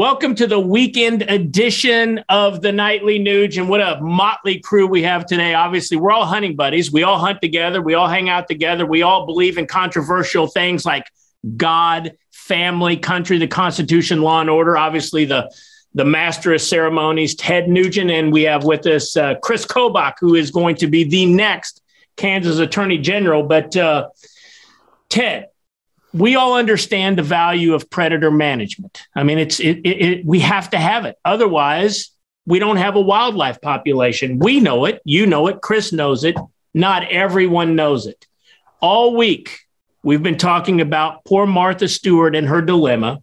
Welcome to the weekend edition of the Nightly Nuge. And what a motley crew we have today. Obviously, we're all hunting buddies. We all hunt together. We all hang out together. We all believe in controversial things like God, family, country, the Constitution, law and order. Obviously, the the master of ceremonies, Ted Nugent. And we have with us uh, Chris Kobach, who is going to be the next Kansas Attorney General. But uh, Ted, we all understand the value of predator management. I mean, it's it, it, it, we have to have it. Otherwise, we don't have a wildlife population. We know it. You know it. Chris knows it. Not everyone knows it. All week, we've been talking about poor Martha Stewart and her dilemma.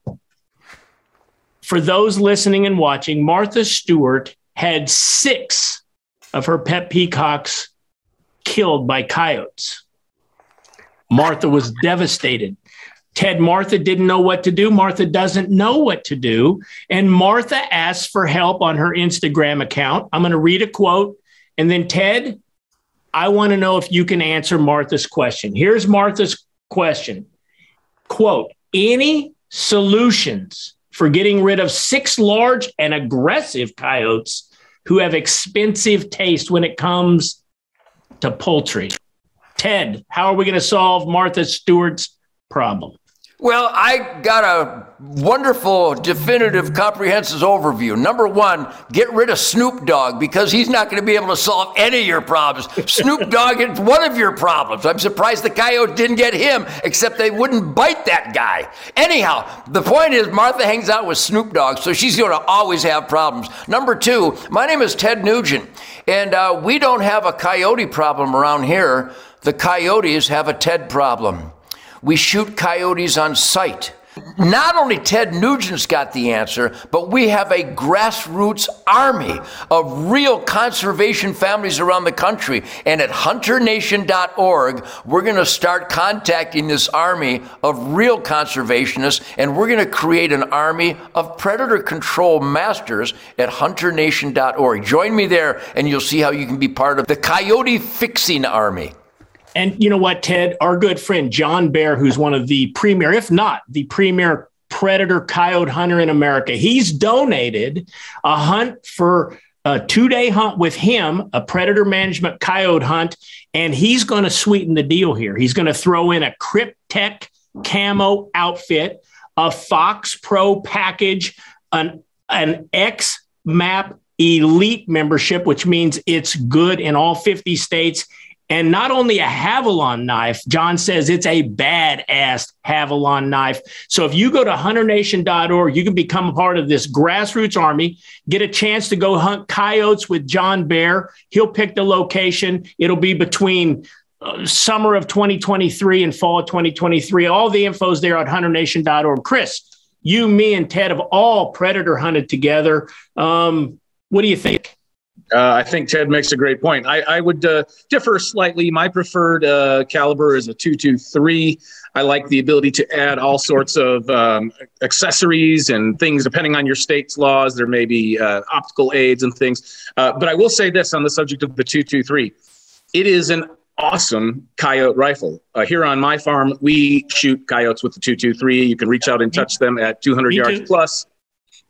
For those listening and watching, Martha Stewart had six of her pet peacocks killed by coyotes. Martha was devastated. Ted Martha didn't know what to do. Martha doesn't know what to do. And Martha asked for help on her Instagram account. I'm going to read a quote. And then, Ted, I want to know if you can answer Martha's question. Here's Martha's question Quote, any solutions for getting rid of six large and aggressive coyotes who have expensive taste when it comes to poultry? Ted, how are we going to solve Martha Stewart's problem? Well, I got a wonderful, definitive, comprehensive overview. Number one, get rid of Snoop Dogg because he's not going to be able to solve any of your problems. Snoop Dogg is one of your problems. I'm surprised the coyote didn't get him, except they wouldn't bite that guy. Anyhow, the point is Martha hangs out with Snoop Dogg, so she's going to always have problems. Number two, my name is Ted Nugent, and uh, we don't have a coyote problem around here. The coyotes have a Ted problem. We shoot coyotes on sight. Not only Ted Nugent's got the answer, but we have a grassroots army of real conservation families around the country. And at hunternation.org, we're going to start contacting this army of real conservationists, and we're going to create an army of predator control masters at hunternation.org. Join me there, and you'll see how you can be part of the coyote fixing army. And you know what, Ted, our good friend John Bear, who's one of the premier, if not the premier predator coyote hunter in America, he's donated a hunt for a two day hunt with him, a predator management coyote hunt. And he's going to sweeten the deal here. He's going to throw in a Kryptek camo outfit, a Fox Pro package, an, an X Map elite membership, which means it's good in all 50 states and not only a Havalon knife, John says it's a badass Havalon knife. So if you go to hunternation.org, you can become a part of this grassroots army, get a chance to go hunt coyotes with John Bear. He'll pick the location. It'll be between uh, summer of 2023 and fall of 2023. All the info's there at hunternation.org. Chris, you, me, and Ted have all predator hunted together. Um, what do you think? Uh, I think Ted makes a great point. I, I would uh, differ slightly. My preferred uh, caliber is a 223. I like the ability to add all sorts of um, accessories and things depending on your state's laws. There may be uh, optical aids and things. Uh, but I will say this on the subject of the 223 it is an awesome coyote rifle. Uh, here on my farm, we shoot coyotes with the 223. You can reach out and touch them at 200 yards plus.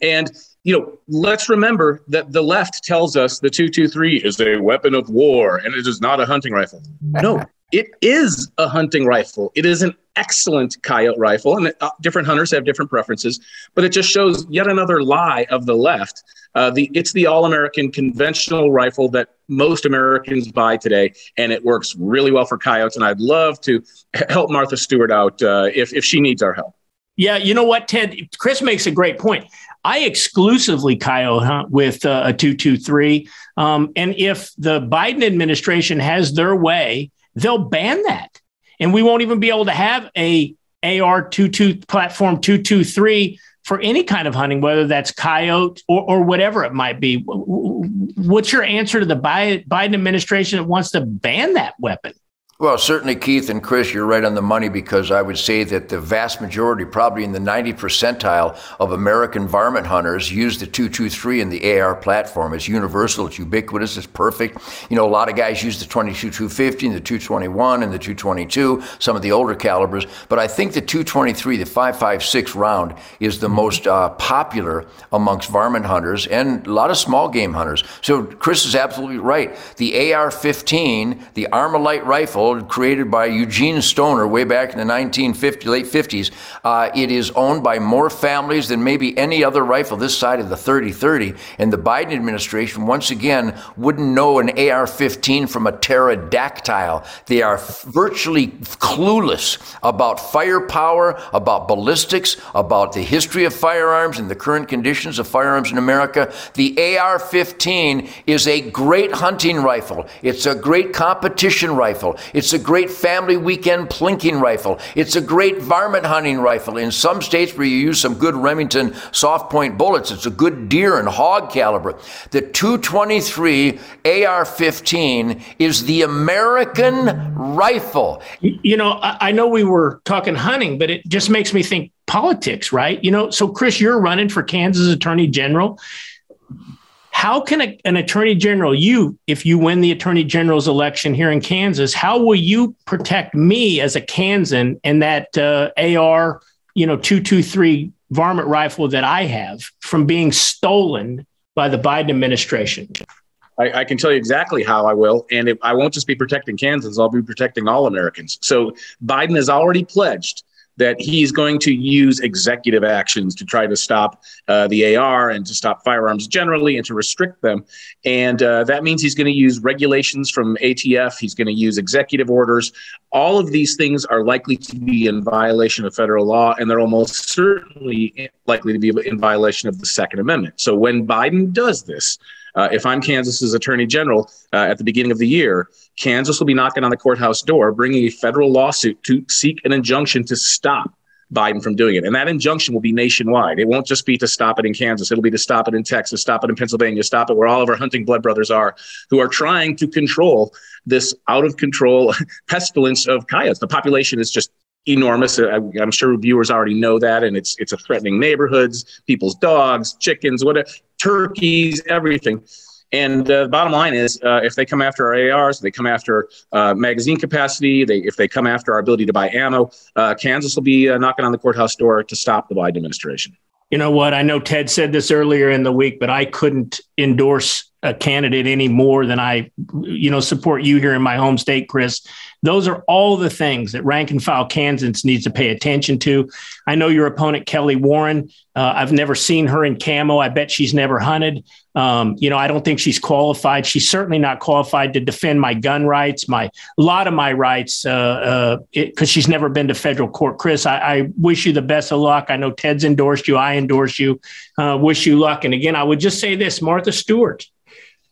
And you know, let's remember that the left tells us the 223 is a weapon of war and it is not a hunting rifle. No, it is a hunting rifle. It is an excellent coyote rifle, and uh, different hunters have different preferences. But it just shows yet another lie of the left. Uh, the it's the all-American conventional rifle that most Americans buy today, and it works really well for coyotes. And I'd love to help Martha Stewart out uh, if if she needs our help. Yeah, you know what, Ted? Chris makes a great point. I exclusively coyote with uh, a 223. Um, and if the Biden administration has their way, they'll ban that. And we won't even be able to have a AR22 platform 223 for any kind of hunting, whether that's coyote or, or whatever it might be. What's your answer to the Biden administration that wants to ban that weapon? Well, certainly, Keith and Chris, you're right on the money because I would say that the vast majority, probably in the 90 percentile of American varmint hunters, use the 223 in the AR platform. It's universal, it's ubiquitous, it's perfect. You know, a lot of guys use the 22 250 and the 221 and the 222, some of the older calibers, but I think the 223, the 556 round, is the most uh, popular amongst varmint hunters and a lot of small game hunters. So, Chris is absolutely right. The AR 15, the Armalite rifle, created by Eugene Stoner way back in the 1950s, late 50s. Uh, it is owned by more families than maybe any other rifle this side of the 3030. And the Biden administration, once again, wouldn't know an AR-15 from a pterodactyl. They are virtually clueless about firepower, about ballistics, about the history of firearms and the current conditions of firearms in America. The AR-15 is a great hunting rifle. It's a great competition rifle. It's a great family weekend plinking rifle. It's a great varmint hunting rifle. In some states where you use some good Remington soft point bullets, it's a good deer and hog caliber. The 223 AR 15 is the American rifle. You know, I know we were talking hunting, but it just makes me think politics, right? You know, so Chris, you're running for Kansas Attorney General how can a, an attorney general, you, if you win the attorney general's election here in Kansas, how will you protect me as a Kansan and that uh, AR, you know, 223 varmint rifle that I have from being stolen by the Biden administration? I, I, can tell you exactly how I will. And if, I won't just be protecting Kansans, I'll be protecting all Americans. So Biden has already pledged that he's going to use executive actions to try to stop uh, the AR and to stop firearms generally and to restrict them. And uh, that means he's going to use regulations from ATF, he's going to use executive orders. All of these things are likely to be in violation of federal law, and they're almost certainly likely to be in violation of the Second Amendment. So when Biden does this, uh, if I'm Kansas's attorney general uh, at the beginning of the year, Kansas will be knocking on the courthouse door, bringing a federal lawsuit to seek an injunction to stop Biden from doing it. And that injunction will be nationwide. It won't just be to stop it in Kansas. It'll be to stop it in Texas, stop it in Pennsylvania, stop it where all of our hunting blood brothers are, who are trying to control this out of control pestilence of coyotes. The population is just enormous. I'm sure viewers already know that, and it's it's a threatening neighborhoods, people's dogs, chickens, whatever turkeys, everything. And uh, the bottom line is, uh, if they come after our ARs, they come after uh, magazine capacity, they, if they come after our ability to buy ammo, uh, Kansas will be uh, knocking on the courthouse door to stop the Biden administration. You know what? I know Ted said this earlier in the week, but I couldn't endorse a candidate any more than I, you know, support you here in my home state, Chris. Those are all the things that rank and file Kansans needs to pay attention to. I know your opponent, Kellie Warren. Uh, I've never seen her in camo. I bet she's never hunted. Um, you know, I don't think she's qualified. She's certainly not qualified to defend my gun rights, my a lot of my rights, because uh, uh, she's never been to federal court. Chris, I, I, wish you the best of luck. I know Ted's endorsed you. I endorse you. Uh, wish you luck. And again, I would just say this, Martha Stewart.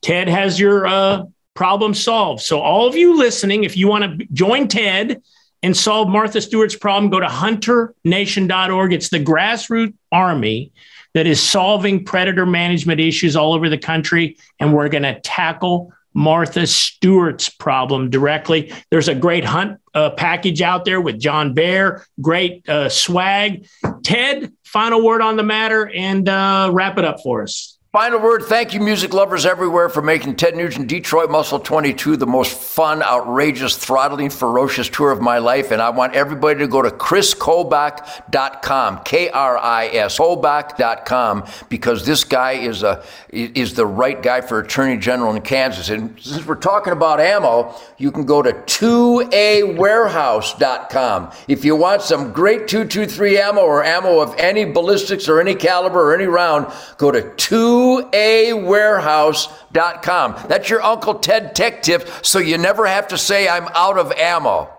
Ted has your uh, problem solved. So, all of you listening, if you want to join Ted and solve Martha Stewart's problem, go to hunternation.org. It's the grassroots army that is solving predator management issues all over the country. And we're going to tackle Martha Stewart's problem directly. There's a great hunt uh, package out there with John Bear, great uh, swag. Ted, final word on the matter and uh, wrap it up for us. Final word thank you, music lovers everywhere, for making Ted Nugent Detroit Muscle 22 the most fun, outrageous, throttling, ferocious tour of my life. And I want everybody to go to kriskobach.com, K R I S, Kobach.com, because this guy is, a, is the right guy for Attorney General in Kansas. And since we're talking about ammo, you can go to 2awarehouse.com. If you want some great 223 ammo or ammo of any ballistics or any caliber or any round, go to 2 2awarehouse.com. That's your Uncle Ted tech tip so you never have to say, I'm out of ammo.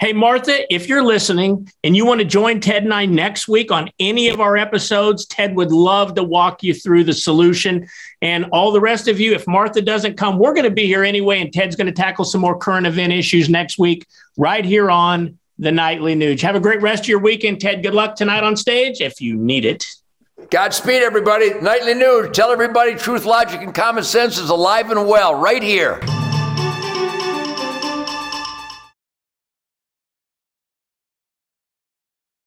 Hey, Martha, if you're listening and you want to join Ted and I next week on any of our episodes, Ted would love to walk you through the solution. And all the rest of you, if Martha doesn't come, we're going to be here anyway. And Ted's going to tackle some more current event issues next week, right here on the Nightly Nuge. Have a great rest of your weekend, Ted. Good luck tonight on stage if you need it. Godspeed, everybody. Nightly Nuge. Tell everybody truth, logic, and common sense is alive and well right here.